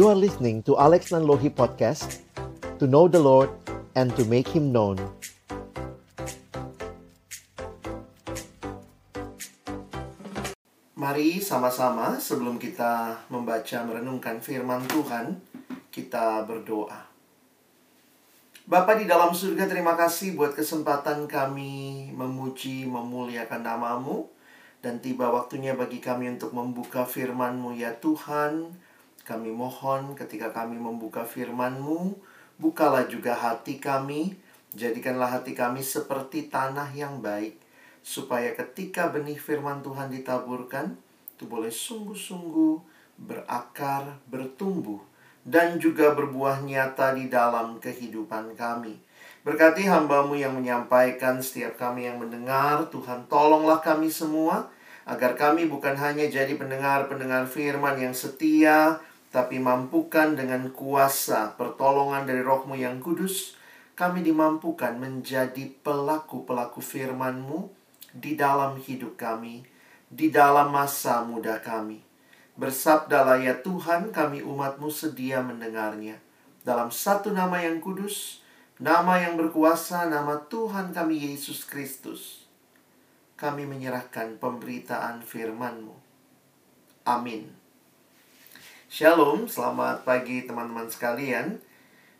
You are listening to Alex Nanlohi Podcast To know the Lord and to make Him known Mari sama-sama sebelum kita membaca merenungkan firman Tuhan, kita berdoa. Bapa di dalam surga, terima kasih buat kesempatan kami memuji, memuliakan namamu. Dan tiba waktunya bagi kami untuk membuka firman-Mu ya Tuhan. Kami mohon ketika kami membuka firman-Mu, bukalah juga hati kami. Jadikanlah hati kami seperti tanah yang baik supaya ketika benih firman Tuhan ditaburkan, itu boleh sungguh-sungguh berakar, bertumbuh, dan juga berbuah nyata di dalam kehidupan kami. Berkati hambamu yang menyampaikan setiap kami yang mendengar, Tuhan tolonglah kami semua, agar kami bukan hanya jadi pendengar-pendengar firman yang setia, tapi mampukan dengan kuasa pertolongan dari rohmu yang kudus, kami dimampukan menjadi pelaku-pelaku firman-Mu di dalam hidup kami, di dalam masa muda kami. Bersabdalah ya Tuhan kami umatmu sedia mendengarnya. Dalam satu nama yang kudus, nama yang berkuasa, nama Tuhan kami Yesus Kristus. Kami menyerahkan pemberitaan firman-Mu. Amin. Shalom, selamat pagi teman-teman sekalian.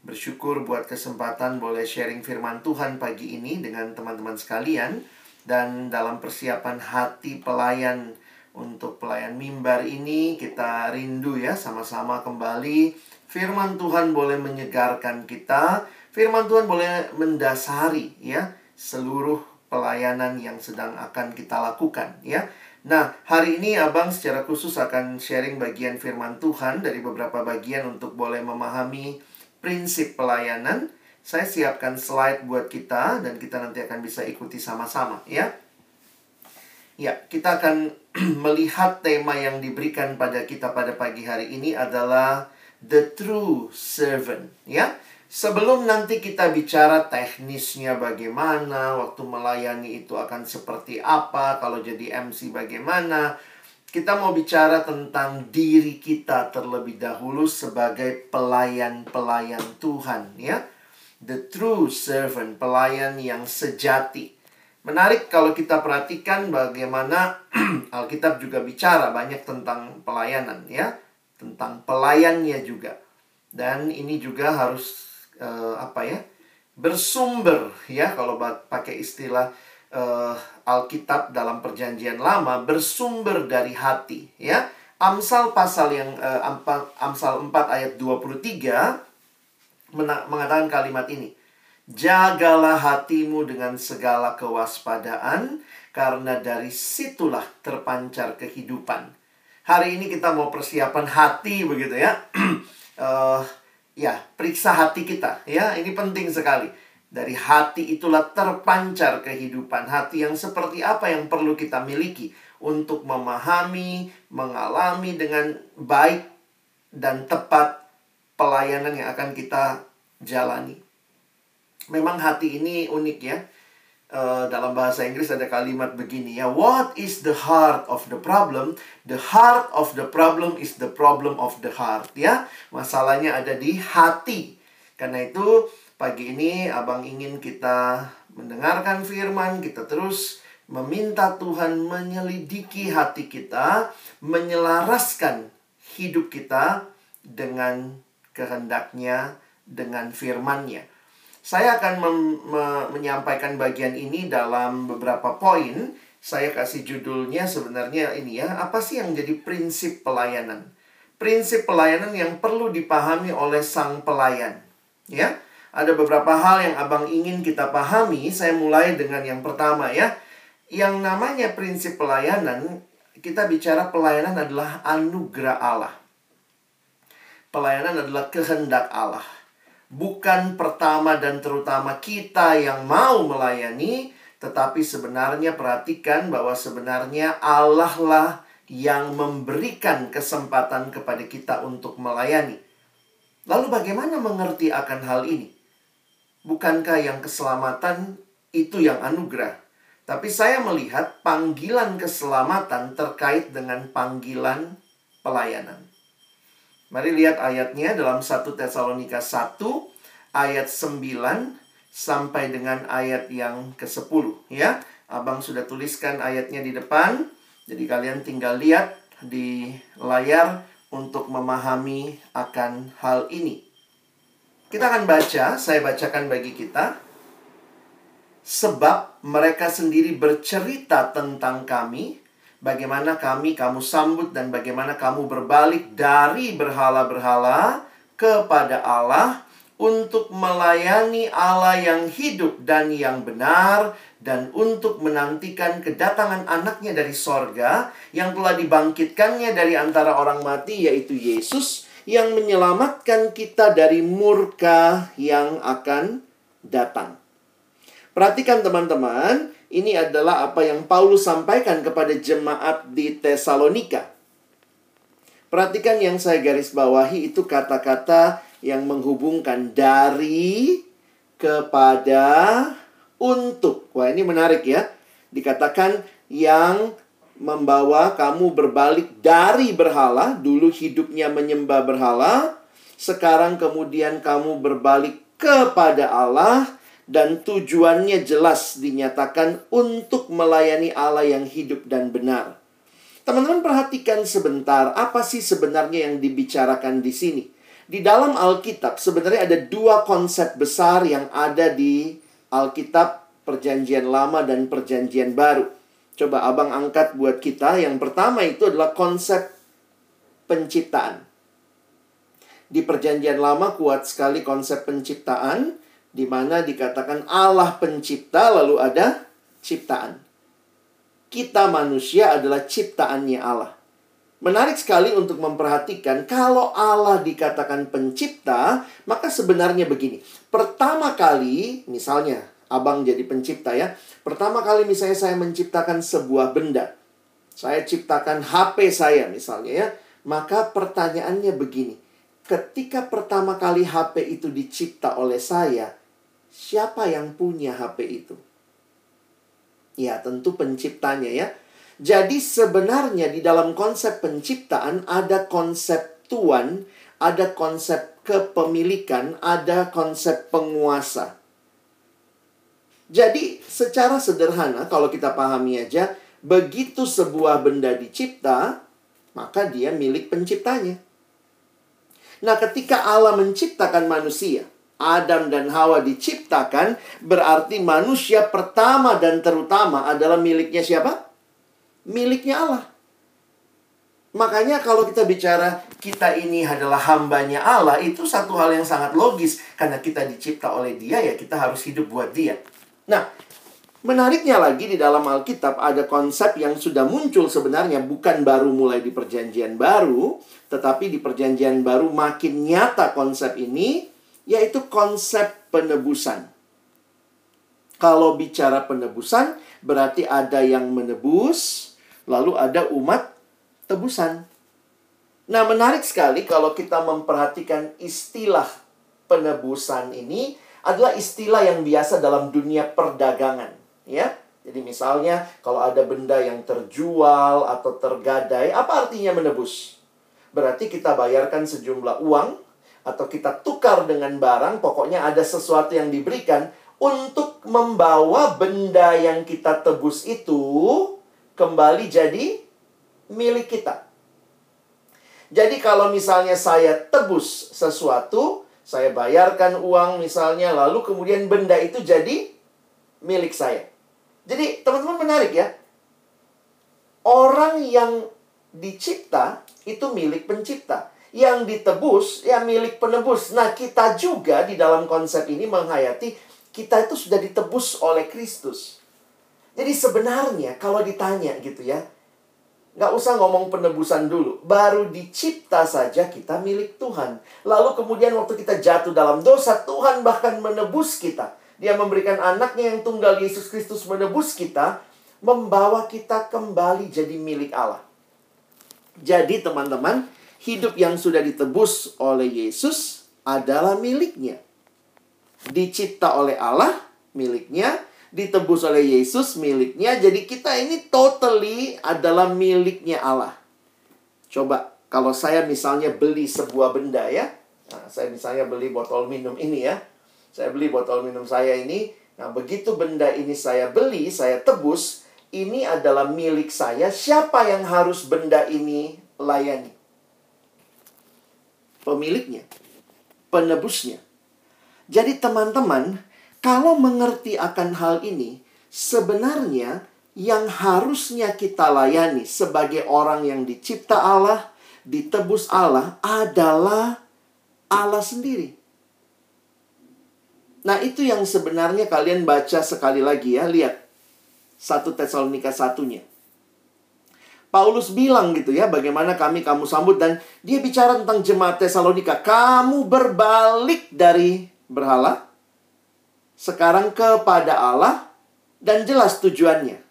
Bersyukur buat kesempatan boleh sharing firman Tuhan pagi ini dengan teman-teman sekalian. Dan dalam persiapan hati pelayan untuk pelayan mimbar ini kita rindu ya sama-sama kembali firman Tuhan boleh menyegarkan kita, firman Tuhan boleh mendasari ya seluruh pelayanan yang sedang akan kita lakukan ya. Nah, hari ini Abang secara khusus akan sharing bagian firman Tuhan dari beberapa bagian untuk boleh memahami prinsip pelayanan saya siapkan slide buat kita dan kita nanti akan bisa ikuti sama-sama ya. Ya, kita akan melihat tema yang diberikan pada kita pada pagi hari ini adalah the true servant ya. Sebelum nanti kita bicara teknisnya bagaimana, waktu melayani itu akan seperti apa, kalau jadi MC bagaimana, kita mau bicara tentang diri kita terlebih dahulu sebagai pelayan-pelayan Tuhan ya the true servant, pelayan yang sejati. Menarik kalau kita perhatikan bagaimana Alkitab juga bicara banyak tentang pelayanan ya, tentang pelayannya juga. Dan ini juga harus uh, apa ya? bersumber ya kalau pakai istilah uh, Alkitab dalam perjanjian lama bersumber dari hati ya. Amsal pasal yang uh, Amsal 4 ayat 23 mengatakan kalimat ini. Jagalah hatimu dengan segala kewaspadaan, karena dari situlah terpancar kehidupan. Hari ini kita mau persiapan hati begitu ya. uh, ya, periksa hati kita ya. Ini penting sekali. Dari hati itulah terpancar kehidupan. Hati yang seperti apa yang perlu kita miliki untuk memahami, mengalami dengan baik dan tepat pelayanan yang akan kita jalani. Memang hati ini unik ya. Uh, dalam bahasa Inggris ada kalimat begini ya. What is the heart of the problem? The heart of the problem is the problem of the heart ya. Masalahnya ada di hati. Karena itu pagi ini abang ingin kita mendengarkan firman, kita terus meminta Tuhan menyelidiki hati kita, menyelaraskan hidup kita dengan kehendaknya dengan firman-Nya. Saya akan me menyampaikan bagian ini dalam beberapa poin. Saya kasih judulnya sebenarnya ini ya, apa sih yang jadi prinsip pelayanan? Prinsip pelayanan yang perlu dipahami oleh sang pelayan. Ya, ada beberapa hal yang abang ingin kita pahami. Saya mulai dengan yang pertama ya. Yang namanya prinsip pelayanan, kita bicara pelayanan adalah anugerah Allah. Pelayanan adalah kehendak Allah bukan pertama dan terutama kita yang mau melayani, tetapi sebenarnya perhatikan bahwa sebenarnya Allah lah yang memberikan kesempatan kepada kita untuk melayani. Lalu bagaimana mengerti akan hal ini? Bukankah yang keselamatan itu yang anugerah? Tapi saya melihat panggilan keselamatan terkait dengan panggilan pelayanan. Mari lihat ayatnya dalam 1 Tesalonika 1 ayat 9 sampai dengan ayat yang ke-10 ya. Abang sudah tuliskan ayatnya di depan. Jadi kalian tinggal lihat di layar untuk memahami akan hal ini. Kita akan baca, saya bacakan bagi kita. Sebab mereka sendiri bercerita tentang kami bagaimana kami kamu sambut dan bagaimana kamu berbalik dari berhala-berhala kepada Allah untuk melayani Allah yang hidup dan yang benar dan untuk menantikan kedatangan anaknya dari sorga yang telah dibangkitkannya dari antara orang mati yaitu Yesus yang menyelamatkan kita dari murka yang akan datang. Perhatikan teman-teman, ini adalah apa yang Paulus sampaikan kepada jemaat di Tesalonika. Perhatikan yang saya garis bawahi itu kata-kata yang menghubungkan dari kepada untuk. Wah, ini menarik ya. Dikatakan yang membawa kamu berbalik dari berhala, dulu hidupnya menyembah berhala, sekarang kemudian kamu berbalik kepada Allah dan tujuannya jelas dinyatakan untuk melayani Allah yang hidup dan benar. Teman-teman perhatikan sebentar, apa sih sebenarnya yang dibicarakan di sini? Di dalam Alkitab sebenarnya ada dua konsep besar yang ada di Alkitab Perjanjian Lama dan Perjanjian Baru. Coba abang angkat buat kita. Yang pertama itu adalah konsep penciptaan. Di Perjanjian Lama kuat sekali konsep penciptaan di mana dikatakan Allah pencipta lalu ada ciptaan. Kita manusia adalah ciptaannya Allah. Menarik sekali untuk memperhatikan kalau Allah dikatakan pencipta, maka sebenarnya begini. Pertama kali, misalnya abang jadi pencipta ya. Pertama kali misalnya saya menciptakan sebuah benda. Saya ciptakan HP saya misalnya ya. Maka pertanyaannya begini. Ketika pertama kali HP itu dicipta oleh saya, siapa yang punya HP itu? Ya, tentu penciptanya ya. Jadi sebenarnya di dalam konsep penciptaan ada konsep tuan, ada konsep kepemilikan, ada konsep penguasa. Jadi secara sederhana kalau kita pahami aja, begitu sebuah benda dicipta, maka dia milik penciptanya. Nah, ketika Allah menciptakan manusia, Adam dan Hawa diciptakan, berarti manusia pertama dan terutama adalah miliknya siapa? Miliknya Allah. Makanya kalau kita bicara kita ini adalah hambanya Allah, itu satu hal yang sangat logis. Karena kita dicipta oleh dia, ya kita harus hidup buat dia. Nah, menariknya lagi di dalam Alkitab ada konsep yang sudah muncul sebenarnya bukan baru mulai di perjanjian baru, tetapi di perjanjian baru makin nyata konsep ini yaitu konsep penebusan. Kalau bicara penebusan, berarti ada yang menebus, lalu ada umat tebusan. Nah, menarik sekali kalau kita memperhatikan istilah penebusan ini adalah istilah yang biasa dalam dunia perdagangan, ya. Jadi misalnya kalau ada benda yang terjual atau tergadai, apa artinya menebus? Berarti kita bayarkan sejumlah uang atau kita tukar dengan barang, pokoknya ada sesuatu yang diberikan untuk membawa benda yang kita tebus itu kembali jadi milik kita. Jadi kalau misalnya saya tebus sesuatu, saya bayarkan uang misalnya, lalu kemudian benda itu jadi milik saya. Jadi teman-teman menarik ya. Orang yang dicipta itu milik pencipta yang ditebus ya milik penebus. Nah, kita juga di dalam konsep ini menghayati kita itu sudah ditebus oleh Kristus. Jadi sebenarnya kalau ditanya gitu ya, nggak usah ngomong penebusan dulu. Baru dicipta saja kita milik Tuhan. Lalu kemudian waktu kita jatuh dalam dosa, Tuhan bahkan menebus kita. Dia memberikan anaknya yang tunggal Yesus Kristus menebus kita, membawa kita kembali jadi milik Allah. Jadi teman-teman, hidup yang sudah ditebus oleh Yesus adalah miliknya. Dicipta oleh Allah, miliknya. Ditebus oleh Yesus, miliknya. Jadi kita ini totally adalah miliknya Allah. Coba Kalau saya misalnya beli sebuah benda ya, nah, saya misalnya beli botol minum ini ya, saya beli botol minum saya ini, nah begitu benda ini saya beli, saya tebus, ini adalah milik saya, siapa yang harus benda ini layani? Pemiliknya, penebusnya. Jadi teman-teman, kalau mengerti akan hal ini, sebenarnya yang harusnya kita layani sebagai orang yang dicipta Allah, ditebus Allah adalah Allah sendiri. Nah, itu yang sebenarnya kalian baca sekali lagi ya, lihat. 1 Tesalonika satunya. Paulus bilang gitu ya, bagaimana kami kamu sambut dan dia bicara tentang jemaat Tesalonika. Kamu berbalik dari berhala sekarang kepada Allah dan jelas tujuannya.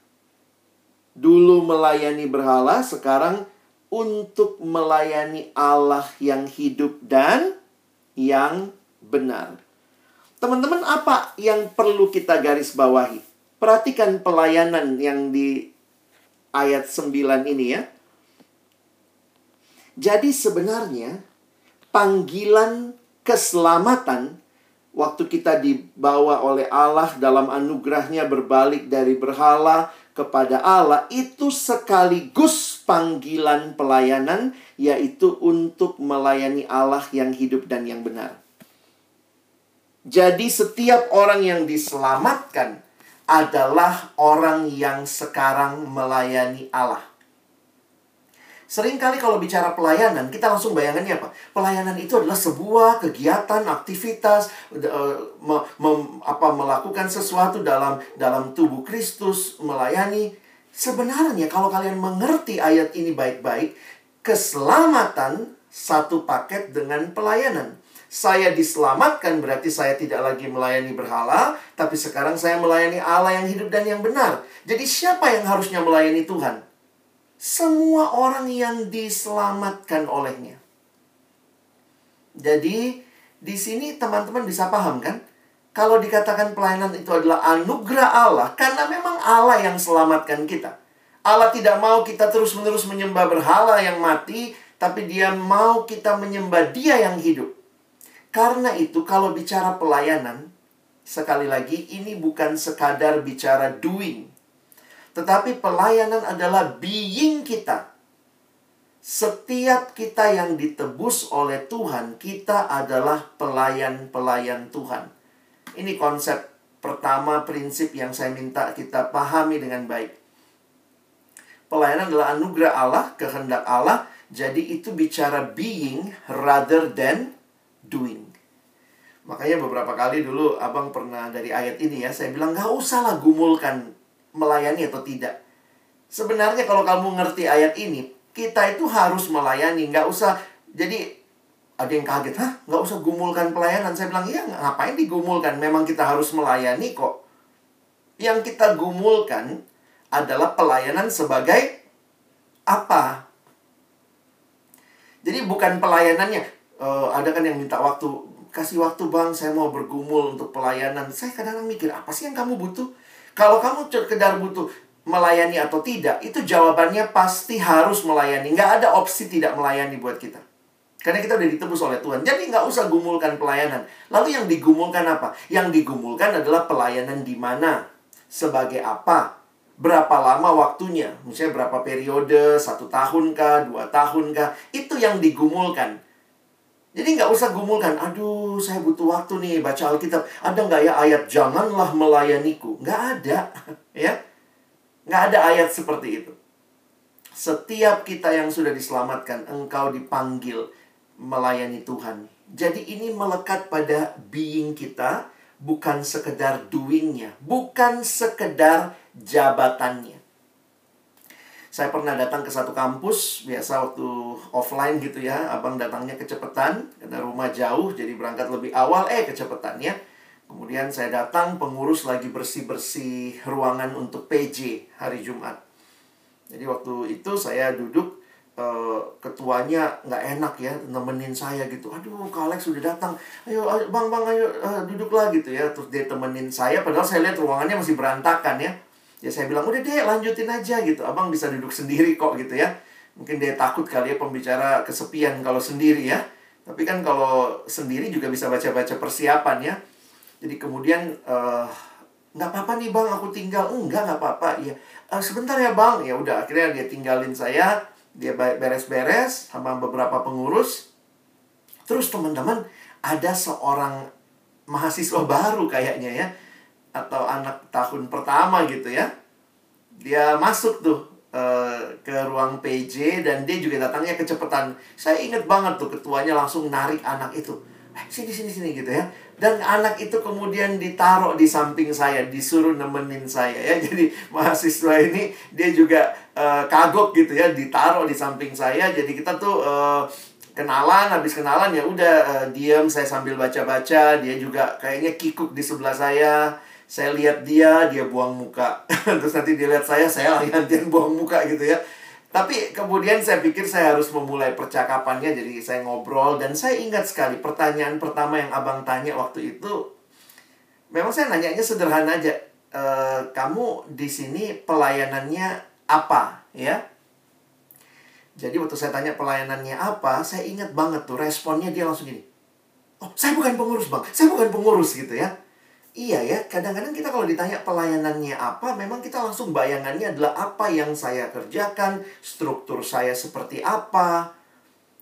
Dulu melayani berhala, sekarang untuk melayani Allah yang hidup dan yang benar. Teman-teman, apa yang perlu kita garis bawahi? Perhatikan pelayanan yang di ayat 9 ini ya. Jadi sebenarnya panggilan keselamatan waktu kita dibawa oleh Allah dalam anugerahnya berbalik dari berhala kepada Allah itu sekaligus panggilan pelayanan yaitu untuk melayani Allah yang hidup dan yang benar. Jadi setiap orang yang diselamatkan adalah orang yang sekarang melayani Allah. Seringkali kalau bicara pelayanan, kita langsung bayangannya apa? Pelayanan itu adalah sebuah kegiatan, aktivitas, uh, me, me, apa, melakukan sesuatu dalam dalam tubuh Kristus, melayani. Sebenarnya kalau kalian mengerti ayat ini baik-baik, keselamatan satu paket dengan pelayanan. Saya diselamatkan berarti saya tidak lagi melayani berhala, tapi sekarang saya melayani Allah yang hidup dan yang benar. Jadi siapa yang harusnya melayani Tuhan? semua orang yang diselamatkan olehnya. Jadi, di sini teman-teman bisa paham kan? Kalau dikatakan pelayanan itu adalah anugerah Allah, karena memang Allah yang selamatkan kita. Allah tidak mau kita terus-menerus menyembah berhala yang mati, tapi dia mau kita menyembah dia yang hidup. Karena itu, kalau bicara pelayanan, sekali lagi, ini bukan sekadar bicara doing, tetapi pelayanan adalah being kita. Setiap kita yang ditebus oleh Tuhan, kita adalah pelayan-pelayan Tuhan. Ini konsep pertama prinsip yang saya minta kita pahami dengan baik. Pelayanan adalah anugerah Allah, kehendak Allah. Jadi itu bicara being rather than doing. Makanya beberapa kali dulu abang pernah dari ayat ini ya, saya bilang gak usahlah gumulkan melayani atau tidak. Sebenarnya kalau kamu ngerti ayat ini, kita itu harus melayani, nggak usah. Jadi ada yang kaget, hah? Nggak usah gumulkan pelayanan. Saya bilang, iya ngapain digumulkan? Memang kita harus melayani kok. Yang kita gumulkan adalah pelayanan sebagai apa? Jadi bukan pelayanannya. Uh, ada kan yang minta waktu, kasih waktu bang, saya mau bergumul untuk pelayanan. Saya kadang-kadang mikir, apa sih yang kamu butuh? Kalau kamu sekedar butuh melayani atau tidak, itu jawabannya pasti harus melayani. Nggak ada opsi tidak melayani buat kita. Karena kita udah ditebus oleh Tuhan. Jadi nggak usah gumulkan pelayanan. Lalu yang digumulkan apa? Yang digumulkan adalah pelayanan di mana? Sebagai apa? Berapa lama waktunya? Misalnya berapa periode? Satu tahun kah? Dua tahun kah? Itu yang digumulkan. Jadi nggak usah gumulkan, aduh saya butuh waktu nih baca Alkitab. Ada nggak ya ayat janganlah melayaniku? Nggak ada, ya. Nggak ada ayat seperti itu. Setiap kita yang sudah diselamatkan, engkau dipanggil melayani Tuhan. Jadi ini melekat pada being kita, bukan sekedar doingnya, bukan sekedar jabatannya. Saya pernah datang ke satu kampus, biasa waktu offline gitu ya, abang datangnya kecepatan, karena rumah jauh, jadi berangkat lebih awal, eh kecepetan ya. Kemudian saya datang, pengurus lagi bersih-bersih ruangan untuk PJ hari Jumat. Jadi waktu itu saya duduk, eh, ketuanya nggak enak ya, nemenin saya gitu. Aduh, Kak Alex sudah datang. Ayo, ayo bang, bang, ayo uh, duduklah gitu ya. Terus dia temenin saya, padahal saya lihat ruangannya masih berantakan ya ya saya bilang udah deh lanjutin aja gitu. Abang bisa duduk sendiri kok gitu ya. Mungkin dia takut kali ya pembicara kesepian kalau sendiri ya. Tapi kan kalau sendiri juga bisa baca-baca persiapan ya. Jadi kemudian uh, nggak apa-apa nih bang aku tinggal. Enggak nggak apa-apa. Ya uh, sebentar ya bang. Ya udah akhirnya dia tinggalin saya. Dia beres-beres sama beberapa pengurus. Terus teman-teman ada seorang mahasiswa baru kayaknya ya atau anak tahun pertama gitu ya. Dia masuk tuh uh, ke ruang PJ dan dia juga datangnya kecepatan. Saya inget banget tuh ketuanya langsung narik anak itu. Eh, sini sini sini gitu ya. Dan anak itu kemudian ditaruh di samping saya disuruh nemenin saya ya. Jadi mahasiswa ini dia juga uh, kagok gitu ya ditaruh di samping saya. Jadi kita tuh uh, kenalan habis kenalan ya udah uh, diam saya sambil baca-baca. Dia juga kayaknya kikuk di sebelah saya saya lihat dia dia buang muka. Terus nanti dia lihat saya saya gantian buang muka gitu ya. Tapi kemudian saya pikir saya harus memulai percakapannya jadi saya ngobrol. Dan saya ingat sekali pertanyaan pertama yang abang tanya waktu itu memang saya nanyanya sederhana aja. E, kamu di sini pelayanannya apa ya? Jadi waktu saya tanya pelayanannya apa saya ingat banget tuh responnya dia langsung gini. Oh saya bukan pengurus bang. Saya bukan pengurus gitu ya Iya ya, kadang-kadang kita kalau ditanya pelayanannya apa, memang kita langsung bayangannya adalah apa yang saya kerjakan, struktur saya seperti apa.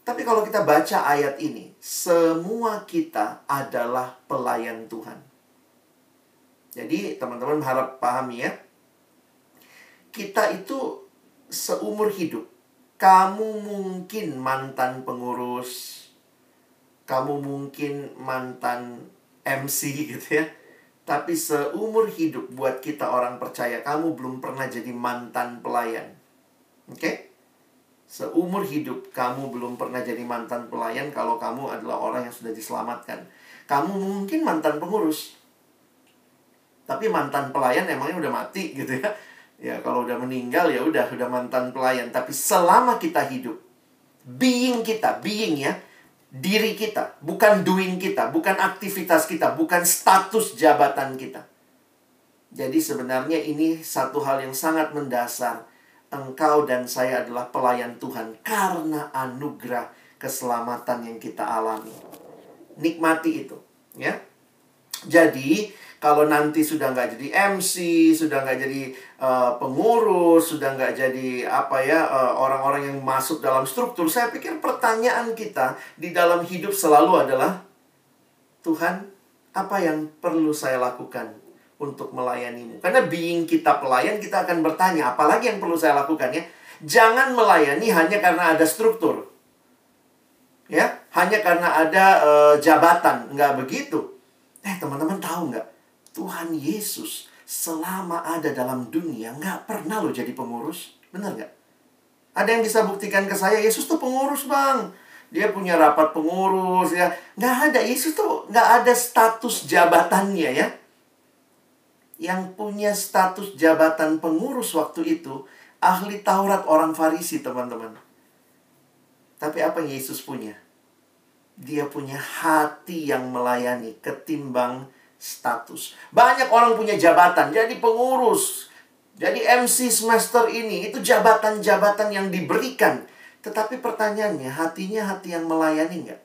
Tapi kalau kita baca ayat ini, semua kita adalah pelayan Tuhan. Jadi teman-teman harap pahami ya. Kita itu seumur hidup. Kamu mungkin mantan pengurus. Kamu mungkin mantan MC gitu ya tapi seumur hidup buat kita orang percaya, kamu belum pernah jadi mantan pelayan. Oke? Okay? Seumur hidup kamu belum pernah jadi mantan pelayan kalau kamu adalah orang yang sudah diselamatkan. Kamu mungkin mantan pengurus. Tapi mantan pelayan emangnya udah mati gitu ya. Ya kalau udah meninggal ya udah udah mantan pelayan. Tapi selama kita hidup, being kita, being ya, diri kita, bukan doing kita, bukan aktivitas kita, bukan status jabatan kita. Jadi sebenarnya ini satu hal yang sangat mendasar. Engkau dan saya adalah pelayan Tuhan karena anugerah keselamatan yang kita alami. Nikmati itu, ya. Jadi, kalau nanti sudah nggak jadi MC, sudah nggak jadi uh, pengurus, sudah nggak jadi apa ya eh, orang-orang yang masuk dalam struktur, saya pikir pertanyaan kita di dalam hidup selalu adalah Tuhan, apa yang perlu saya lakukan untuk melayanimu? Karena being kita pelayan, kita akan bertanya, apalagi yang perlu saya lakukan ya? Jangan melayani hanya karena ada struktur. Ya, hanya karena ada uh, jabatan, nggak begitu. Eh, teman-teman tahu nggak? Tuhan Yesus selama ada dalam dunia nggak pernah lo jadi pengurus. Benar nggak? Ada yang bisa buktikan ke saya, Yesus tuh pengurus bang. Dia punya rapat pengurus ya. Nggak ada, Yesus tuh nggak ada status jabatannya ya. Yang punya status jabatan pengurus waktu itu, ahli Taurat orang Farisi teman-teman. Tapi apa yang Yesus punya? Dia punya hati yang melayani ketimbang status. Banyak orang punya jabatan, jadi pengurus, jadi MC semester ini itu jabatan-jabatan yang diberikan. Tetapi pertanyaannya, hatinya hati yang melayani nggak?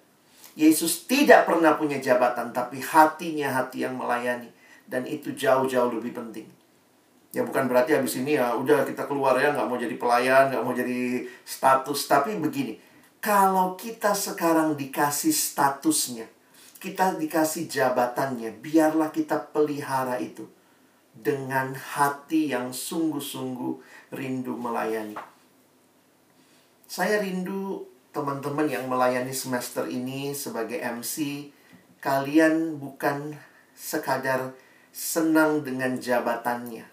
Yesus tidak pernah punya jabatan, tapi hatinya hati yang melayani. Dan itu jauh-jauh lebih penting. Ya bukan berarti habis ini ya udah kita keluar ya nggak mau jadi pelayan, nggak mau jadi status. Tapi begini, kalau kita sekarang dikasih statusnya, kita dikasih jabatannya, biarlah kita pelihara itu. Dengan hati yang sungguh-sungguh rindu melayani. Saya rindu teman-teman yang melayani semester ini sebagai MC, kalian bukan sekadar senang dengan jabatannya,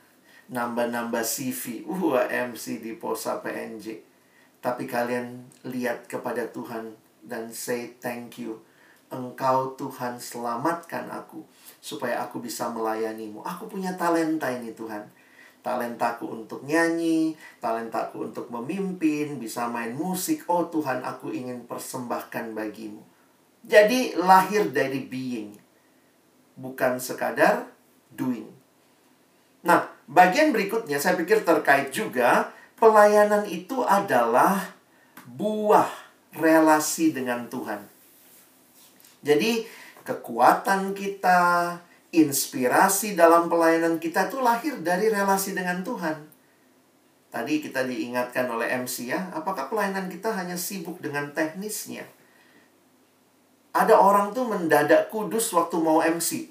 nambah-nambah CV, uh MC di Posa PNJ. Tapi kalian lihat kepada Tuhan dan say thank you Engkau Tuhan selamatkan aku supaya aku bisa melayanimu. Aku punya talenta ini Tuhan. Talentaku untuk nyanyi, talentaku untuk memimpin, bisa main musik. Oh Tuhan, aku ingin persembahkan bagimu. Jadi lahir dari being, bukan sekadar doing. Nah, bagian berikutnya saya pikir terkait juga pelayanan itu adalah buah relasi dengan Tuhan. Jadi, kekuatan kita, inspirasi dalam pelayanan kita itu lahir dari relasi dengan Tuhan. Tadi kita diingatkan oleh MC ya, apakah pelayanan kita hanya sibuk dengan teknisnya? Ada orang tuh mendadak kudus waktu mau MC.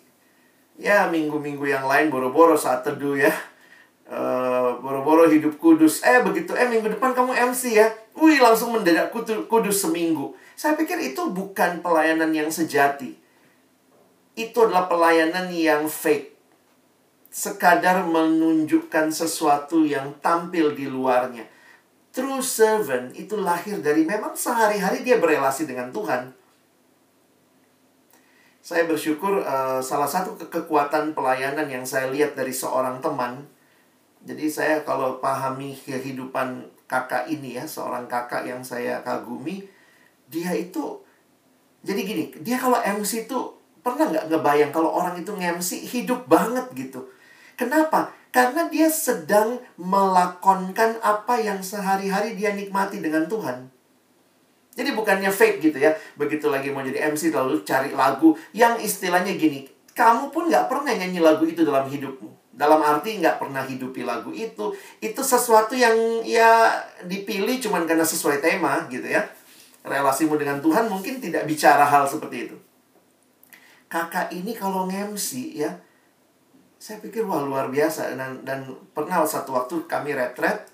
Ya, minggu-minggu yang lain boro-boro saat teduh ya. Uh, boro-boro hidup kudus. Eh, begitu. Eh, minggu depan kamu MC ya. Wih, langsung mendadak kudus seminggu. Saya pikir itu bukan pelayanan yang sejati itu adalah pelayanan yang fake. Sekadar menunjukkan sesuatu yang tampil di luarnya. True servant itu lahir dari memang sehari-hari dia berelasi dengan Tuhan. Saya bersyukur uh, salah satu ke kekuatan pelayanan yang saya lihat dari seorang teman. Jadi saya kalau pahami kehidupan kakak ini ya, seorang kakak yang saya kagumi, dia itu jadi gini, dia kalau MC itu Pernah nggak ngebayang kalau orang itu ngemsi hidup banget gitu? Kenapa? Karena dia sedang melakonkan apa yang sehari-hari dia nikmati dengan Tuhan. Jadi bukannya fake gitu ya. Begitu lagi mau jadi MC lalu cari lagu yang istilahnya gini. Kamu pun nggak pernah nyanyi lagu itu dalam hidupmu. Dalam arti nggak pernah hidupi lagu itu. Itu sesuatu yang ya dipilih cuman karena sesuai tema gitu ya. Relasimu dengan Tuhan mungkin tidak bicara hal seperti itu kakak ini kalau ngemsi ya saya pikir wah luar biasa dan dan pernah satu waktu kami retret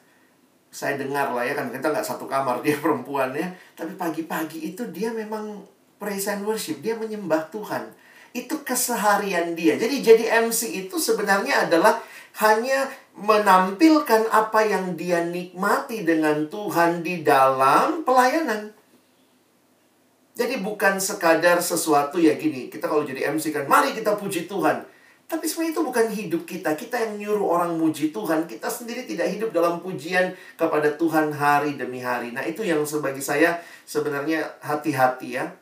saya dengar lah ya kan kita nggak satu kamar dia perempuan ya tapi pagi-pagi itu dia memang praise and worship dia menyembah Tuhan itu keseharian dia jadi jadi MC itu sebenarnya adalah hanya menampilkan apa yang dia nikmati dengan Tuhan di dalam pelayanan jadi bukan sekadar sesuatu ya gini, kita kalau jadi MC kan, mari kita puji Tuhan. Tapi sebenarnya itu bukan hidup kita. Kita yang nyuruh orang muji Tuhan. Kita sendiri tidak hidup dalam pujian kepada Tuhan hari demi hari. Nah itu yang sebagai saya sebenarnya hati-hati ya.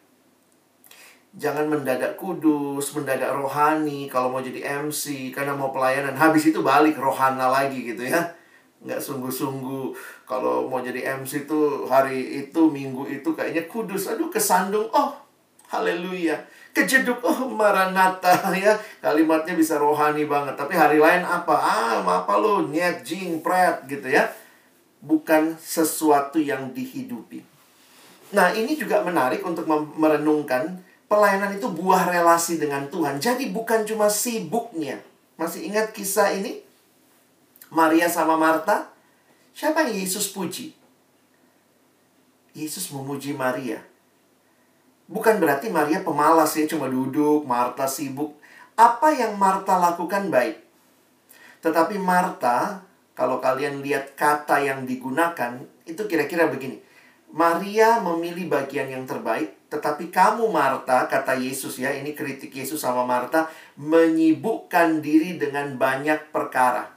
Jangan mendadak kudus, mendadak rohani kalau mau jadi MC. Karena mau pelayanan, habis itu balik rohana lagi gitu ya. Nggak sungguh-sungguh. Kalau mau jadi MC itu hari itu minggu itu kayaknya kudus. Aduh kesandung. Oh haleluya. Kejeduk. Oh maranata ya. Kalimatnya bisa rohani banget. Tapi hari lain apa? Ah apa lo nyet jing pret gitu ya. Bukan sesuatu yang dihidupi. Nah ini juga menarik untuk merenungkan pelayanan itu buah relasi dengan Tuhan jadi bukan cuma sibuknya masih ingat kisah ini Maria sama Marta, siapa yang Yesus puji? Yesus memuji Maria. Bukan berarti Maria pemalas ya, cuma duduk, Marta sibuk. Apa yang Marta lakukan baik. Tetapi Marta, kalau kalian lihat kata yang digunakan, itu kira-kira begini. Maria memilih bagian yang terbaik, tetapi kamu Marta, kata Yesus ya, ini kritik Yesus sama Marta, menyibukkan diri dengan banyak perkara.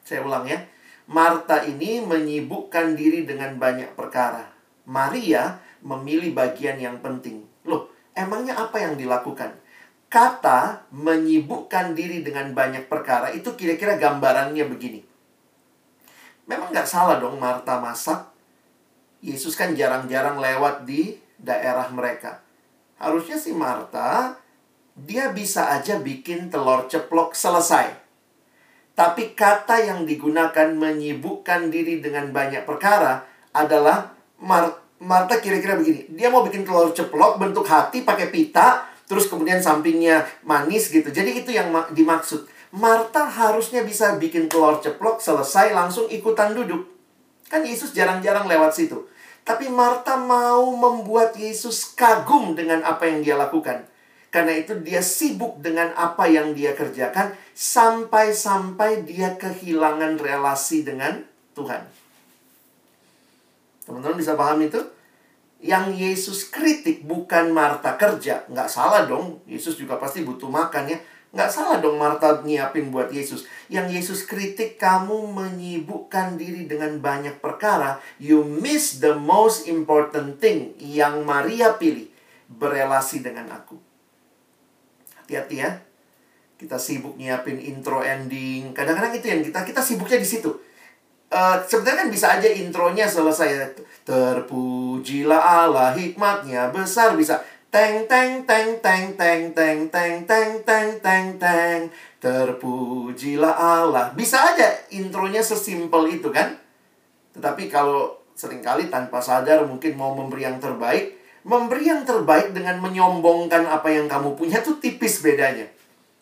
Saya ulang ya. Marta ini menyibukkan diri dengan banyak perkara. Maria memilih bagian yang penting. Loh, emangnya apa yang dilakukan? Kata menyibukkan diri dengan banyak perkara itu kira-kira gambarannya begini. Memang nggak salah dong Marta masak. Yesus kan jarang-jarang lewat di daerah mereka. Harusnya si Marta, dia bisa aja bikin telur ceplok selesai. Tapi kata yang digunakan menyibukkan diri dengan banyak perkara adalah Mar Marta kira-kira begini. Dia mau bikin telur ceplok bentuk hati pakai pita, terus kemudian sampingnya manis gitu. Jadi itu yang dimaksud. Marta harusnya bisa bikin telur ceplok selesai langsung ikutan duduk. Kan Yesus jarang-jarang lewat situ. Tapi Marta mau membuat Yesus kagum dengan apa yang dia lakukan. Karena itu dia sibuk dengan apa yang dia kerjakan sampai-sampai dia kehilangan relasi dengan Tuhan. Teman-teman bisa paham itu? Yang Yesus kritik bukan Marta kerja. Nggak salah dong. Yesus juga pasti butuh makan ya. Nggak salah dong Marta nyiapin buat Yesus. Yang Yesus kritik kamu menyibukkan diri dengan banyak perkara. You miss the most important thing yang Maria pilih. Berelasi dengan aku. Hati-hati ya. Kita sibuk nyiapin intro ending. Kadang-kadang itu yang kita kita sibuknya di situ. Uh, sebenarnya kan bisa aja intronya selesai terpujilah Allah hikmatnya besar bisa teng teng teng teng teng teng teng teng teng teng teng. Terpujilah Allah. Bisa aja intronya sesimpel itu kan? Tetapi kalau sering kali tanpa sadar mungkin mau memberi yang terbaik memberi yang terbaik dengan menyombongkan apa yang kamu punya tuh tipis bedanya.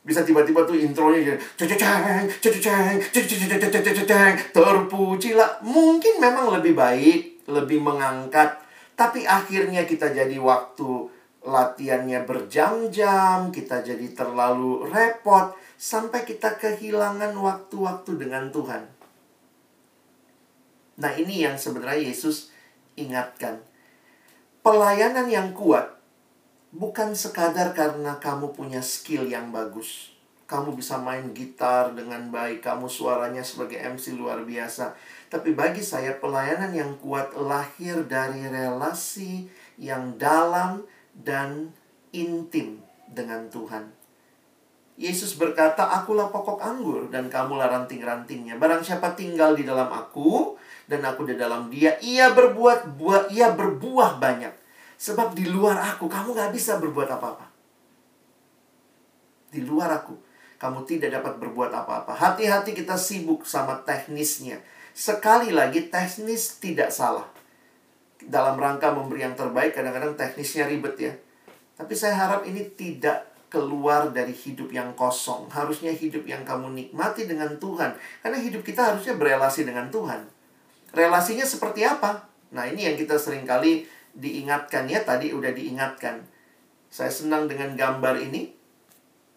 Bisa tiba-tiba tuh intronya jadi ceceng ceceng ceceng terpujilah. Mungkin memang lebih baik lebih mengangkat tapi akhirnya kita jadi waktu latihannya berjam-jam kita jadi terlalu repot sampai kita kehilangan waktu-waktu dengan Tuhan nah ini yang sebenarnya Yesus ingatkan pelayanan yang kuat bukan sekadar karena kamu punya skill yang bagus. Kamu bisa main gitar dengan baik, kamu suaranya sebagai MC luar biasa. Tapi bagi saya pelayanan yang kuat lahir dari relasi yang dalam dan intim dengan Tuhan. Yesus berkata, Akulah pokok anggur dan kamulah ranting-rantingnya. Barang siapa tinggal di dalam aku dan aku di dalam dia, ia berbuat buah, ia berbuah banyak Sebab di luar aku, kamu gak bisa berbuat apa-apa. Di luar aku, kamu tidak dapat berbuat apa-apa. Hati-hati kita sibuk sama teknisnya. Sekali lagi, teknis tidak salah. Dalam rangka memberi yang terbaik, kadang-kadang teknisnya ribet ya. Tapi saya harap ini tidak keluar dari hidup yang kosong. Harusnya hidup yang kamu nikmati dengan Tuhan. Karena hidup kita harusnya berelasi dengan Tuhan. Relasinya seperti apa? Nah, ini yang kita sering kali diingatkan ya tadi udah diingatkan. Saya senang dengan gambar ini.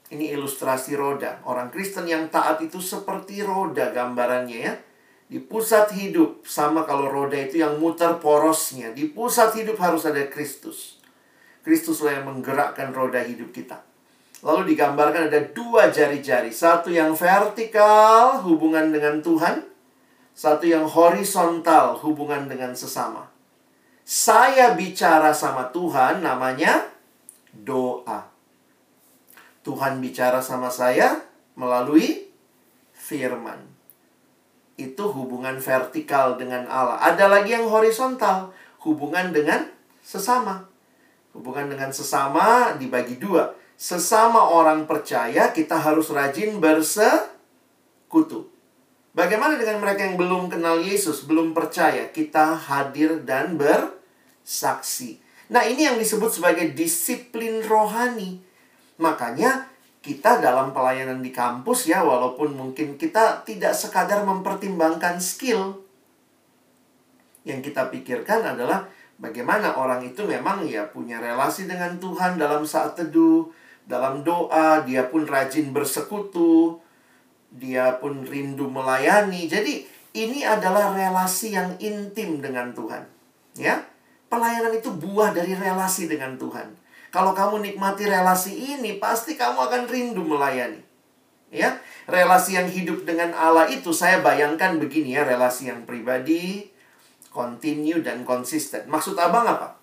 Ini ilustrasi roda. Orang Kristen yang taat itu seperti roda gambarannya ya. Di pusat hidup sama kalau roda itu yang muter porosnya. Di pusat hidup harus ada Kristus. Kristuslah yang menggerakkan roda hidup kita. Lalu digambarkan ada dua jari-jari. Satu yang vertikal hubungan dengan Tuhan. Satu yang horizontal hubungan dengan sesama saya bicara sama Tuhan namanya doa. Tuhan bicara sama saya melalui firman. Itu hubungan vertikal dengan Allah. Ada lagi yang horizontal, hubungan dengan sesama. Hubungan dengan sesama dibagi dua. Sesama orang percaya kita harus rajin bersekutu. Bagaimana dengan mereka yang belum kenal Yesus, belum percaya? Kita hadir dan ber saksi. Nah, ini yang disebut sebagai disiplin rohani. Makanya kita dalam pelayanan di kampus ya, walaupun mungkin kita tidak sekadar mempertimbangkan skill. Yang kita pikirkan adalah bagaimana orang itu memang ya punya relasi dengan Tuhan dalam saat teduh, dalam doa, dia pun rajin bersekutu, dia pun rindu melayani. Jadi ini adalah relasi yang intim dengan Tuhan. Ya. Pelayanan itu buah dari relasi dengan Tuhan. Kalau kamu nikmati relasi ini, pasti kamu akan rindu melayani. Ya, relasi yang hidup dengan Allah itu saya bayangkan begini ya, relasi yang pribadi, continue dan konsisten. Maksud Abang apa?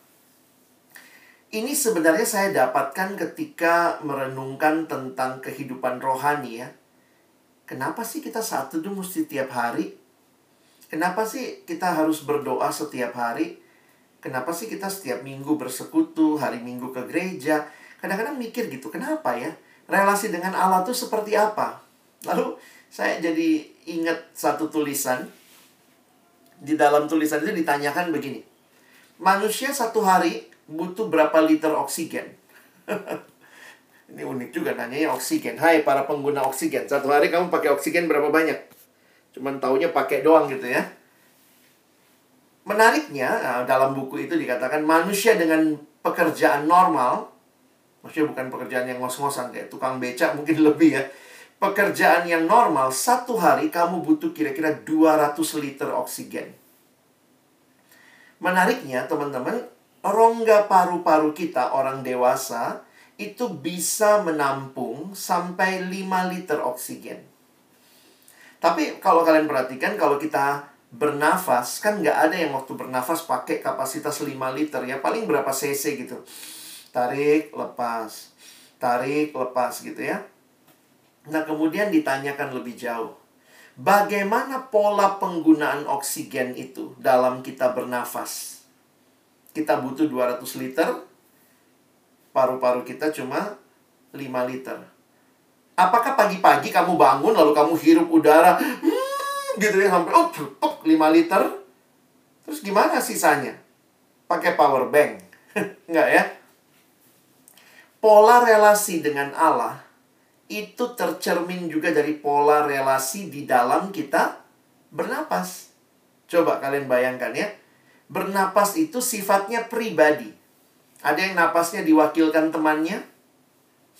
Ini sebenarnya saya dapatkan ketika merenungkan tentang kehidupan rohani ya. Kenapa sih kita saat itu mesti tiap hari? Kenapa sih kita harus berdoa setiap hari? Kenapa sih kita setiap minggu bersekutu, hari minggu ke gereja? Kadang-kadang mikir gitu, kenapa ya? Relasi dengan Allah tuh seperti apa? Lalu saya jadi ingat satu tulisan. Di dalam tulisan itu ditanyakan begini. Manusia satu hari butuh berapa liter oksigen? Ini unik juga nanya ya oksigen. Hai para pengguna oksigen, satu hari kamu pakai oksigen berapa banyak? Cuman taunya pakai doang gitu ya. Menariknya, nah, dalam buku itu dikatakan manusia dengan pekerjaan normal, maksudnya bukan pekerjaan yang ngos-ngosan kayak tukang becak mungkin lebih ya. Pekerjaan yang normal, satu hari kamu butuh kira-kira 200 liter oksigen. Menariknya, teman-teman, rongga paru-paru kita, orang dewasa, itu bisa menampung sampai 5 liter oksigen. Tapi kalau kalian perhatikan, kalau kita bernafas kan nggak ada yang waktu bernafas pakai kapasitas 5 liter ya paling berapa cc gitu tarik lepas tarik lepas gitu ya nah kemudian ditanyakan lebih jauh bagaimana pola penggunaan oksigen itu dalam kita bernafas. Kita butuh 200 liter, paru-paru kita cuma 5 liter. Apakah pagi-pagi kamu bangun lalu kamu hirup udara hmm, gitu ya sampai oh 5 liter? Terus gimana sisanya? Pakai power bank. Enggak ya? Pola relasi dengan Allah itu tercermin juga dari pola relasi di dalam kita bernapas. Coba kalian bayangkan ya. Bernapas itu sifatnya pribadi. Ada yang napasnya diwakilkan temannya?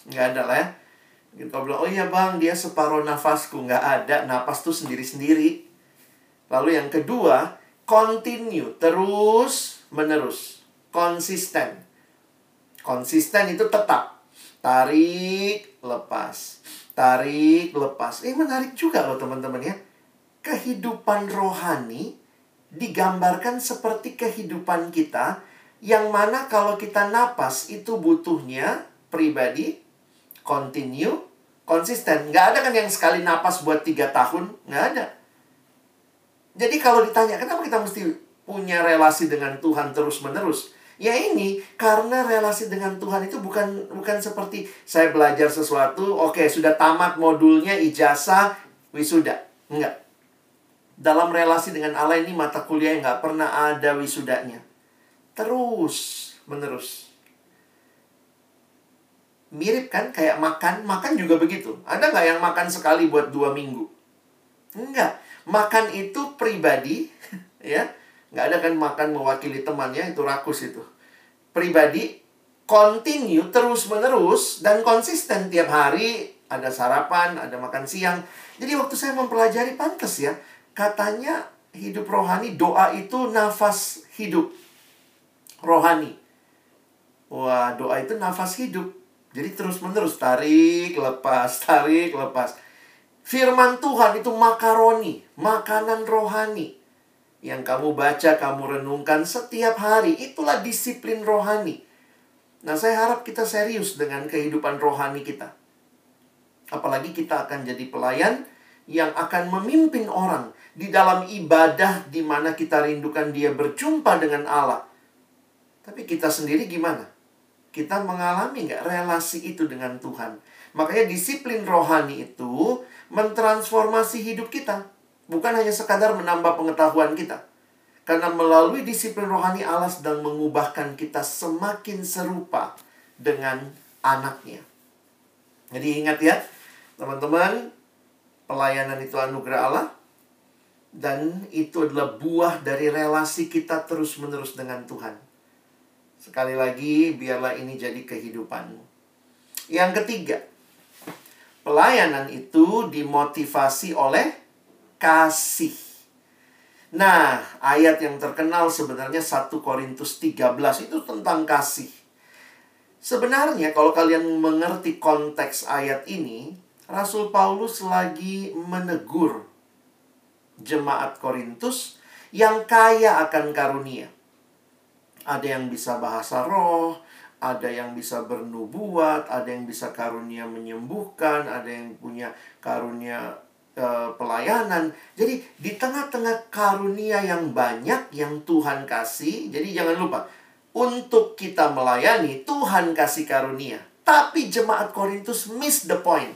Nggak ada lah ya. Kita bilang, oh iya bang, dia separuh nafasku. Nggak ada, napas tuh sendiri-sendiri. Lalu yang kedua, continue, terus menerus. Konsisten. Konsisten itu tetap. Tarik, lepas. Tarik, lepas. Eh menarik juga loh teman-teman ya. Kehidupan rohani digambarkan seperti kehidupan kita yang mana kalau kita napas itu butuhnya pribadi, continue, konsisten. Nggak ada kan yang sekali napas buat tiga tahun? Nggak ada. Jadi kalau ditanya, kenapa kita mesti punya relasi dengan Tuhan terus-menerus? Ya ini, karena relasi dengan Tuhan itu bukan bukan seperti saya belajar sesuatu, oke okay, sudah tamat modulnya, ijazah, wisuda. Enggak. Dalam relasi dengan Allah ini mata kuliah yang nggak pernah ada wisudanya. Terus menerus. Mirip kan kayak makan, makan juga begitu. Ada nggak yang makan sekali buat dua minggu? Enggak. Makan itu pribadi, ya. Nggak ada kan makan mewakili temannya, itu rakus itu. Pribadi, continue terus-menerus dan konsisten tiap hari ada sarapan, ada makan siang. Jadi waktu saya mempelajari pantas ya, katanya hidup rohani, doa itu nafas hidup rohani. Wah, doa itu nafas hidup. Jadi terus-menerus tarik, lepas, tarik, lepas. Firman Tuhan itu makaroni, makanan rohani. Yang kamu baca, kamu renungkan setiap hari. Itulah disiplin rohani. Nah, saya harap kita serius dengan kehidupan rohani kita. Apalagi kita akan jadi pelayan yang akan memimpin orang di dalam ibadah di mana kita rindukan dia berjumpa dengan Allah. Tapi kita sendiri gimana? Kita mengalami nggak relasi itu dengan Tuhan? Makanya disiplin rohani itu mentransformasi hidup kita. Bukan hanya sekadar menambah pengetahuan kita. Karena melalui disiplin rohani Allah sedang mengubahkan kita semakin serupa dengan anaknya. Jadi ingat ya, teman-teman, pelayanan itu anugerah Allah dan itu adalah buah dari relasi kita terus-menerus dengan Tuhan. Sekali lagi, biarlah ini jadi kehidupanmu. Yang ketiga, pelayanan itu dimotivasi oleh kasih. Nah, ayat yang terkenal sebenarnya 1 Korintus 13 itu tentang kasih. Sebenarnya kalau kalian mengerti konteks ayat ini, Rasul Paulus lagi menegur jemaat Korintus yang kaya akan karunia. Ada yang bisa bahasa roh, ada yang bisa bernubuat, ada yang bisa karunia menyembuhkan, ada yang punya karunia e, pelayanan. Jadi di tengah-tengah karunia yang banyak yang Tuhan kasih, jadi jangan lupa untuk kita melayani Tuhan kasih karunia. Tapi jemaat Korintus miss the point.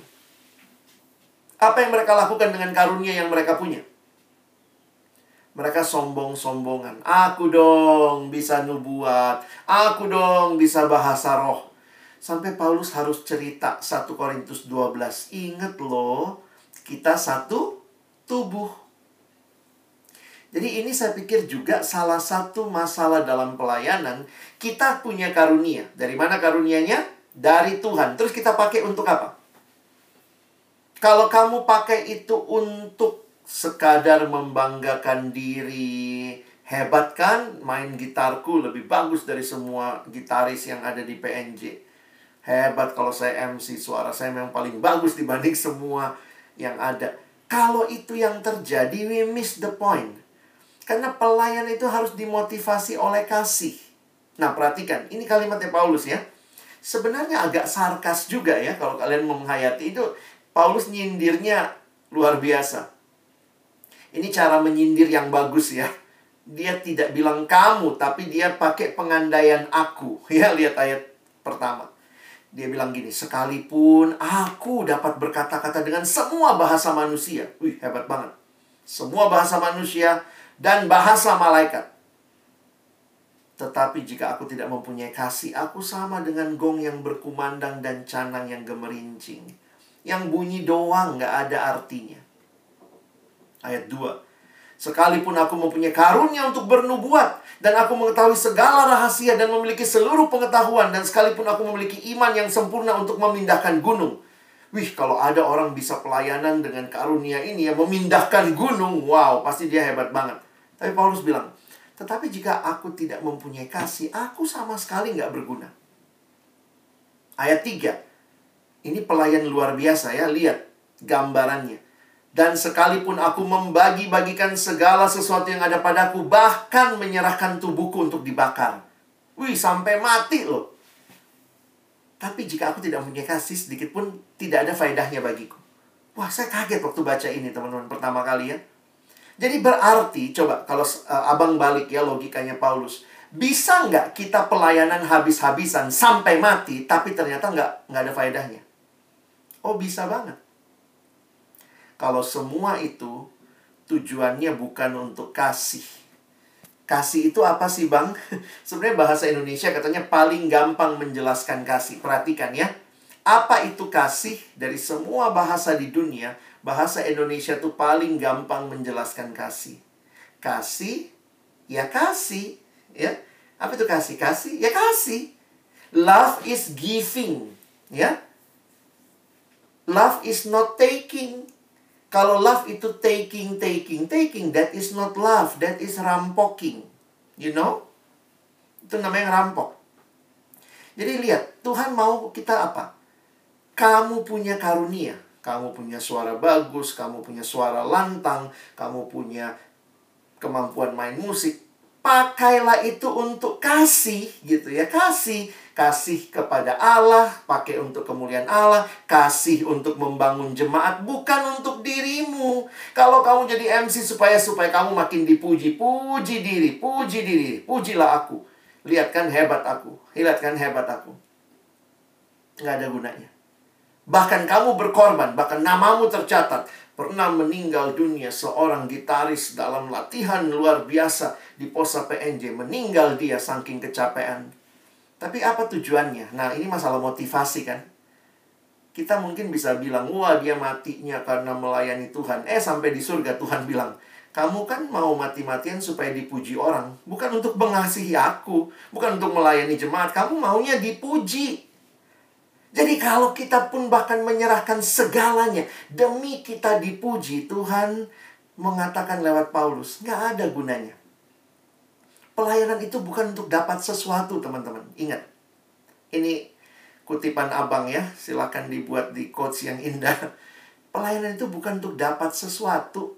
Apa yang mereka lakukan dengan karunia yang mereka punya? Mereka sombong-sombongan. Aku dong bisa nubuat. Aku dong bisa bahasa roh. Sampai Paulus harus cerita 1 Korintus 12. Ingat loh, kita satu tubuh. Jadi ini saya pikir juga salah satu masalah dalam pelayanan. Kita punya karunia. Dari mana karunianya? Dari Tuhan. Terus kita pakai untuk apa? Kalau kamu pakai itu untuk sekadar membanggakan diri. Hebat kan main gitarku lebih bagus dari semua gitaris yang ada di PNJ. Hebat kalau saya MC, suara saya memang paling bagus dibanding semua yang ada. Kalau itu yang terjadi, we miss the point. Karena pelayan itu harus dimotivasi oleh kasih. Nah, perhatikan, ini kalimatnya Paulus ya. Sebenarnya agak sarkas juga ya kalau kalian menghayati itu. Paulus nyindirnya luar biasa Ini cara menyindir yang bagus ya. Dia tidak bilang kamu, tapi dia pakai pengandaian aku. Ya, lihat ayat pertama. Dia bilang gini, sekalipun aku dapat berkata-kata dengan semua bahasa manusia. Wih, hebat banget. Semua bahasa manusia dan bahasa malaikat. Tetapi jika aku tidak mempunyai kasih, aku sama dengan gong yang berkumandang dan canang yang gemerincing. Yang bunyi doang, nggak ada artinya. Ayat 2. Sekalipun aku mempunyai karunia untuk bernubuat dan aku mengetahui segala rahasia dan memiliki seluruh pengetahuan dan sekalipun aku memiliki iman yang sempurna untuk memindahkan gunung. Wih, kalau ada orang bisa pelayanan dengan karunia ini ya memindahkan gunung, wow, pasti dia hebat banget. Tapi Paulus bilang, tetapi jika aku tidak mempunyai kasih, aku sama sekali nggak berguna. Ayat 3. Ini pelayan luar biasa ya, lihat gambarannya. Dan sekalipun aku membagi-bagikan segala sesuatu yang ada padaku, bahkan menyerahkan tubuhku untuk dibakar. Wih, sampai mati loh. Tapi jika aku tidak punya kasih sedikit pun tidak ada faedahnya bagiku. Wah, saya kaget waktu baca ini teman-teman pertama kali ya. Jadi berarti, coba kalau uh, abang balik ya logikanya Paulus. Bisa nggak kita pelayanan habis-habisan sampai mati, tapi ternyata nggak nggak ada faedahnya? Oh bisa banget. Kalau semua itu tujuannya bukan untuk kasih. Kasih itu apa sih, Bang? Sebenarnya bahasa Indonesia katanya paling gampang menjelaskan kasih. Perhatikan ya. Apa itu kasih dari semua bahasa di dunia? Bahasa Indonesia itu paling gampang menjelaskan kasih. Kasih, ya kasih. Ya. Apa itu kasih? Kasih, ya kasih. Love is giving. Ya. Love is not taking. Kalau love itu taking, taking, taking, that is not love, that is rampoking. You know? Itu namanya rampok. Jadi lihat, Tuhan mau kita apa? Kamu punya karunia, kamu punya suara bagus, kamu punya suara lantang, kamu punya kemampuan main musik. Pakailah itu untuk kasih gitu ya, kasih kasih kepada Allah, pakai untuk kemuliaan Allah, kasih untuk membangun jemaat, bukan untuk dirimu. Kalau kamu jadi MC supaya supaya kamu makin dipuji, puji diri, puji diri, pujilah aku. Lihat kan hebat aku, lihat kan hebat aku. Nggak ada gunanya. Bahkan kamu berkorban, bahkan namamu tercatat. Pernah meninggal dunia seorang gitaris dalam latihan luar biasa di Posa PNJ. Meninggal dia saking kecapean tapi apa tujuannya? Nah, ini masalah motivasi kan. Kita mungkin bisa bilang, wah dia matinya karena melayani Tuhan. Eh, sampai di surga Tuhan bilang, kamu kan mau mati-matian supaya dipuji orang. Bukan untuk mengasihi aku. Bukan untuk melayani jemaat. Kamu maunya dipuji. Jadi kalau kita pun bahkan menyerahkan segalanya demi kita dipuji, Tuhan mengatakan lewat Paulus, nggak ada gunanya. Pelayanan itu bukan untuk dapat sesuatu, teman-teman. Ingat. Ini kutipan abang ya. Silahkan dibuat di quotes yang indah. Pelayanan itu bukan untuk dapat sesuatu.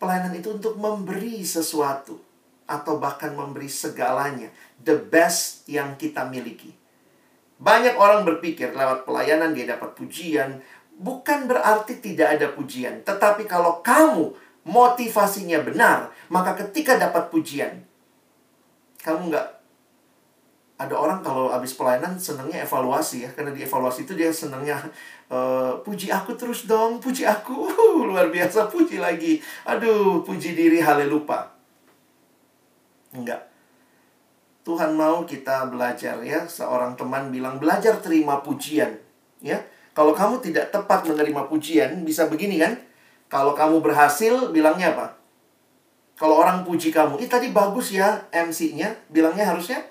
Pelayanan itu untuk memberi sesuatu. Atau bahkan memberi segalanya. The best yang kita miliki. Banyak orang berpikir lewat pelayanan dia dapat pujian. Bukan berarti tidak ada pujian. Tetapi kalau kamu motivasinya benar, maka ketika dapat pujian, kamu nggak ada orang kalau habis pelayanan senangnya evaluasi ya karena di evaluasi itu dia senangnya e, puji aku terus dong puji aku. Uh, luar biasa puji lagi. Aduh puji diri halelupa enggak Tuhan mau kita belajar ya seorang teman bilang belajar terima pujian. Ya kalau kamu tidak tepat menerima pujian bisa begini kan? Kalau kamu berhasil bilangnya apa kalau orang puji kamu, ih tadi bagus ya MC-nya, bilangnya harusnya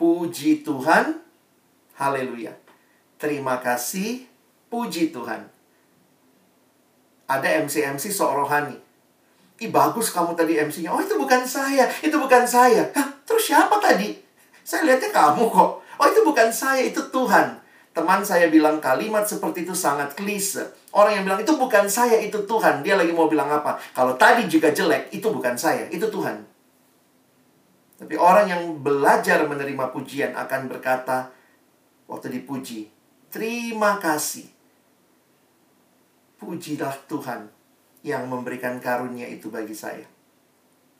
puji Tuhan, haleluya. Terima kasih, puji Tuhan. Ada MC-MC sok rohani. Ih bagus kamu tadi MC-nya. Oh itu bukan saya, itu bukan saya. Hah, terus siapa tadi? Saya lihatnya kamu kok. Oh itu bukan saya, itu Tuhan. Teman saya bilang kalimat seperti itu sangat klise. Orang yang bilang itu bukan saya, itu Tuhan. Dia lagi mau bilang apa? Kalau tadi juga jelek, itu bukan saya, itu Tuhan. Tapi orang yang belajar menerima pujian akan berkata waktu dipuji, "Terima kasih." Pujilah Tuhan. yang memberikan karunia itu bagi saya.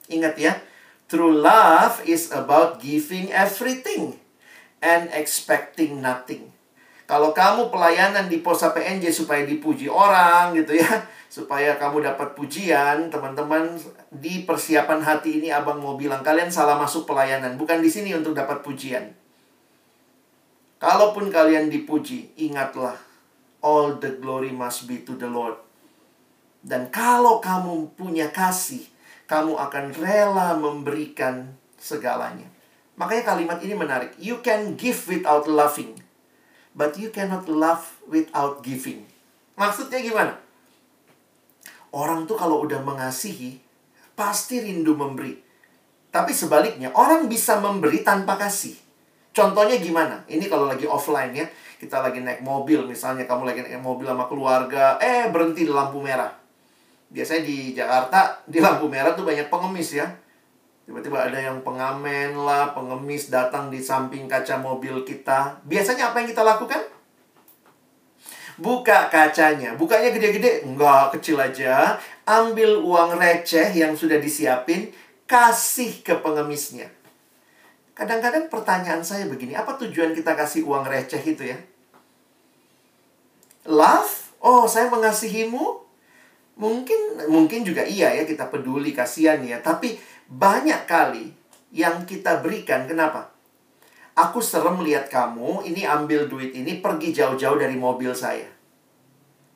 Ingat ya, true love is about giving everything and expecting nothing. Kalau kamu pelayanan di Posa PNJ supaya dipuji orang gitu ya, supaya kamu dapat pujian, teman-teman di persiapan hati ini abang mau bilang kalian salah masuk pelayanan, bukan di sini untuk dapat pujian. Kalaupun kalian dipuji, ingatlah all the glory must be to the Lord. Dan kalau kamu punya kasih, kamu akan rela memberikan segalanya. Makanya kalimat ini menarik. You can give without loving but you cannot love without giving. Maksudnya gimana? Orang tuh kalau udah mengasihi, pasti rindu memberi. Tapi sebaliknya, orang bisa memberi tanpa kasih. Contohnya gimana? Ini kalau lagi offline ya. Kita lagi naik mobil, misalnya kamu lagi naik mobil sama keluarga, eh berhenti di lampu merah. Biasanya di Jakarta, di lampu merah tuh banyak pengemis ya Tiba-tiba ada yang pengamen lah, pengemis datang di samping kaca mobil kita. Biasanya apa yang kita lakukan? Buka kacanya. Bukanya gede-gede? Enggak, kecil aja. Ambil uang receh yang sudah disiapin, kasih ke pengemisnya. Kadang-kadang pertanyaan saya begini, apa tujuan kita kasih uang receh itu ya? Love? Oh, saya mengasihimu? Mungkin mungkin juga iya ya kita peduli kasihan ya, tapi banyak kali yang kita berikan, kenapa? Aku serem lihat kamu, ini ambil duit ini, pergi jauh-jauh dari mobil saya.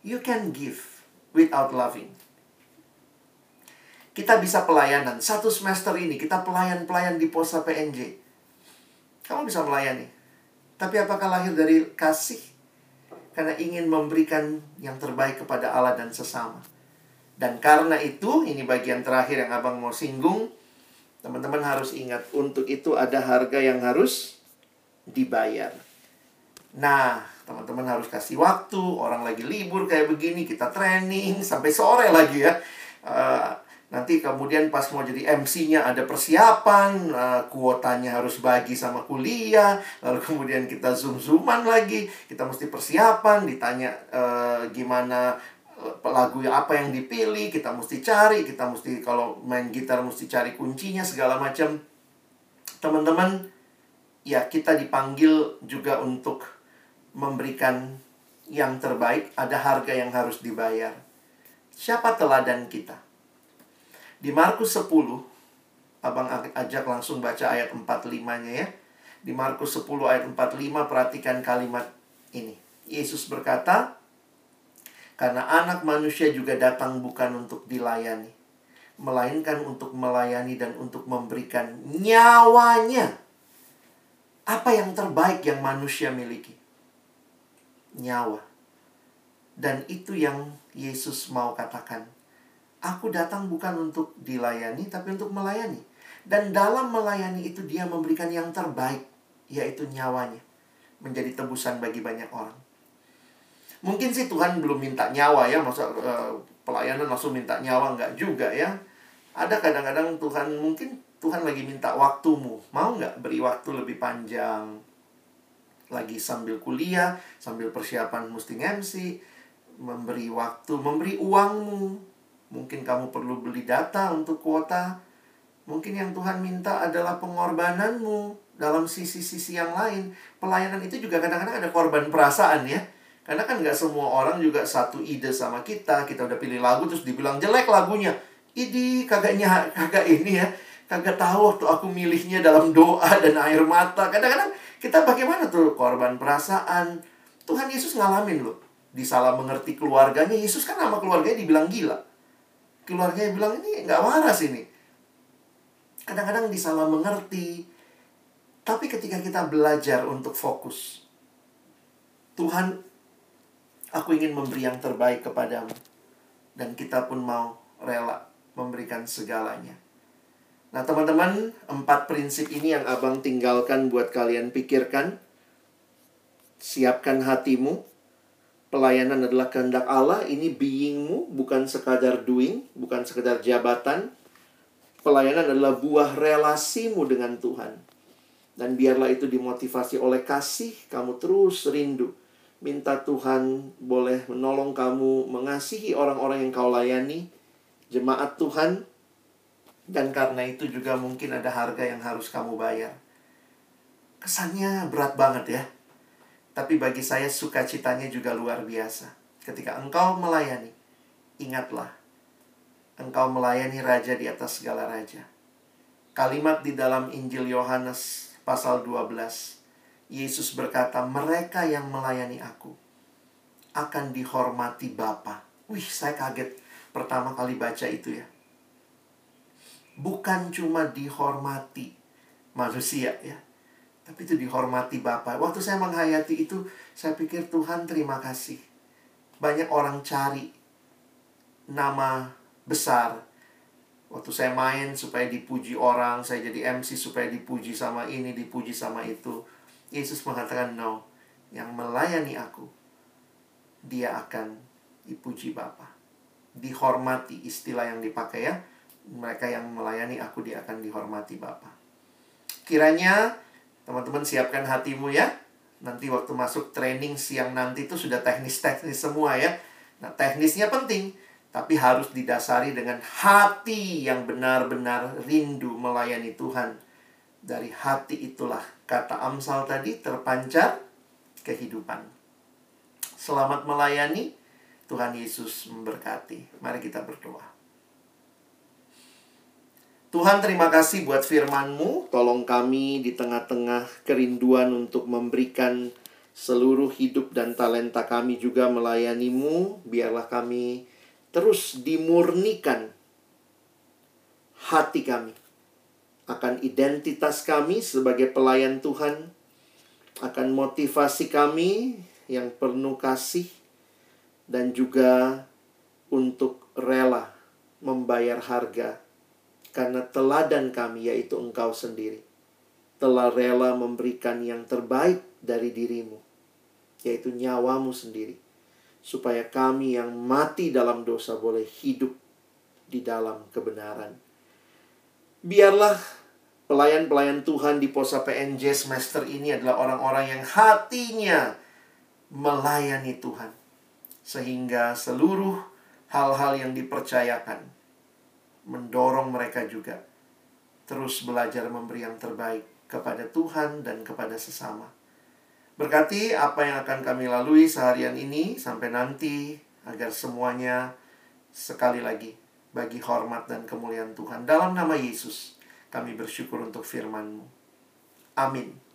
You can give without loving. Kita bisa pelayanan. Satu semester ini, kita pelayan-pelayan di posa PNJ. Kamu bisa melayani. Tapi apakah lahir dari kasih? Karena ingin memberikan yang terbaik kepada Allah dan sesama. Dan karena itu, ini bagian terakhir yang abang mau singgung. Teman-teman harus ingat, untuk itu ada harga yang harus dibayar. Nah, teman-teman harus kasih waktu, orang lagi libur kayak begini, kita training sampai sore lagi ya. Uh, nanti kemudian pas mau jadi MC-nya ada persiapan, uh, kuotanya harus bagi sama kuliah, lalu kemudian kita zoom-zooman lagi, kita mesti persiapan, ditanya uh, gimana lagu apa yang dipilih, kita mesti cari, kita mesti kalau main gitar mesti cari kuncinya segala macam. Teman-teman, ya kita dipanggil juga untuk memberikan yang terbaik, ada harga yang harus dibayar. Siapa teladan kita? Di Markus 10, Abang ajak langsung baca ayat 45-nya ya. Di Markus 10 ayat 45 perhatikan kalimat ini. Yesus berkata, karena anak manusia juga datang bukan untuk dilayani, melainkan untuk melayani dan untuk memberikan nyawanya. Apa yang terbaik yang manusia miliki? Nyawa. Dan itu yang Yesus mau katakan. Aku datang bukan untuk dilayani, tapi untuk melayani. Dan dalam melayani itu dia memberikan yang terbaik, yaitu nyawanya. Menjadi tebusan bagi banyak orang. Mungkin sih Tuhan belum minta nyawa ya, masa uh, pelayanan langsung minta nyawa nggak juga ya. Ada kadang-kadang Tuhan mungkin Tuhan lagi minta waktumu, mau nggak beri waktu lebih panjang? Lagi sambil kuliah, sambil persiapan mesti MC, memberi waktu, memberi uangmu. Mungkin kamu perlu beli data untuk kuota. Mungkin yang Tuhan minta adalah pengorbananmu dalam sisi-sisi yang lain. Pelayanan itu juga kadang-kadang ada korban perasaan ya karena kan nggak semua orang juga satu ide sama kita. Kita udah pilih lagu terus dibilang jelek lagunya. Idi kagaknya kagak ini ya. Kagak tahu waktu aku milihnya dalam doa dan air mata. Kadang-kadang kita bagaimana tuh korban perasaan. Tuhan Yesus ngalamin loh. Disalah mengerti keluarganya. Yesus kan nama keluarganya dibilang gila. Keluarganya bilang ini nggak waras ini. Kadang-kadang disalah mengerti. Tapi ketika kita belajar untuk fokus. Tuhan Aku ingin memberi yang terbaik kepadamu. Dan kita pun mau rela memberikan segalanya. Nah, teman-teman, empat prinsip ini yang abang tinggalkan buat kalian pikirkan. Siapkan hatimu. Pelayanan adalah kehendak Allah. Ini beingmu, bukan sekadar doing, bukan sekadar jabatan. Pelayanan adalah buah relasimu dengan Tuhan. Dan biarlah itu dimotivasi oleh kasih, kamu terus rindu minta Tuhan boleh menolong kamu mengasihi orang-orang yang kau layani jemaat Tuhan dan karena itu juga mungkin ada harga yang harus kamu bayar. Kesannya berat banget ya. Tapi bagi saya sukacitanya juga luar biasa. Ketika engkau melayani, ingatlah engkau melayani raja di atas segala raja. Kalimat di dalam Injil Yohanes pasal 12. Yesus berkata, "Mereka yang melayani aku akan dihormati Bapa." Wih, saya kaget pertama kali baca itu ya bukan cuma dihormati manusia ya tapi itu dihormati Bapak. Waktu saya menghayati itu, saya pikir Tuhan terima kasih. Banyak orang cari nama besar. Waktu saya main supaya dipuji orang, saya jadi MC supaya dipuji sama ini, dipuji sama itu. Yesus mengatakan, no, yang melayani aku, dia akan dipuji Bapa. Dihormati istilah yang dipakai ya mereka yang melayani aku dia akan dihormati Bapa. Kiranya teman-teman siapkan hatimu ya. Nanti waktu masuk training siang nanti itu sudah teknis-teknis semua ya. Nah, teknisnya penting, tapi harus didasari dengan hati yang benar-benar rindu melayani Tuhan. Dari hati itulah kata Amsal tadi terpancar kehidupan. Selamat melayani, Tuhan Yesus memberkati. Mari kita berdoa. Tuhan terima kasih buat firman-Mu. Tolong kami di tengah-tengah kerinduan untuk memberikan seluruh hidup dan talenta kami juga melayani-Mu. Biarlah kami terus dimurnikan hati kami akan identitas kami sebagai pelayan Tuhan, akan motivasi kami yang penuh kasih, dan juga untuk rela membayar harga karena teladan kami yaitu engkau sendiri telah rela memberikan yang terbaik dari dirimu yaitu nyawamu sendiri supaya kami yang mati dalam dosa boleh hidup di dalam kebenaran. Biarlah pelayan-pelayan Tuhan di Posa PNJ semester ini adalah orang-orang yang hatinya melayani Tuhan sehingga seluruh hal-hal yang dipercayakan mendorong mereka juga terus belajar memberi yang terbaik kepada Tuhan dan kepada sesama. Berkati apa yang akan kami lalui seharian ini sampai nanti agar semuanya sekali lagi bagi hormat dan kemuliaan Tuhan. Dalam nama Yesus kami bersyukur untuk firman-Mu. Amin.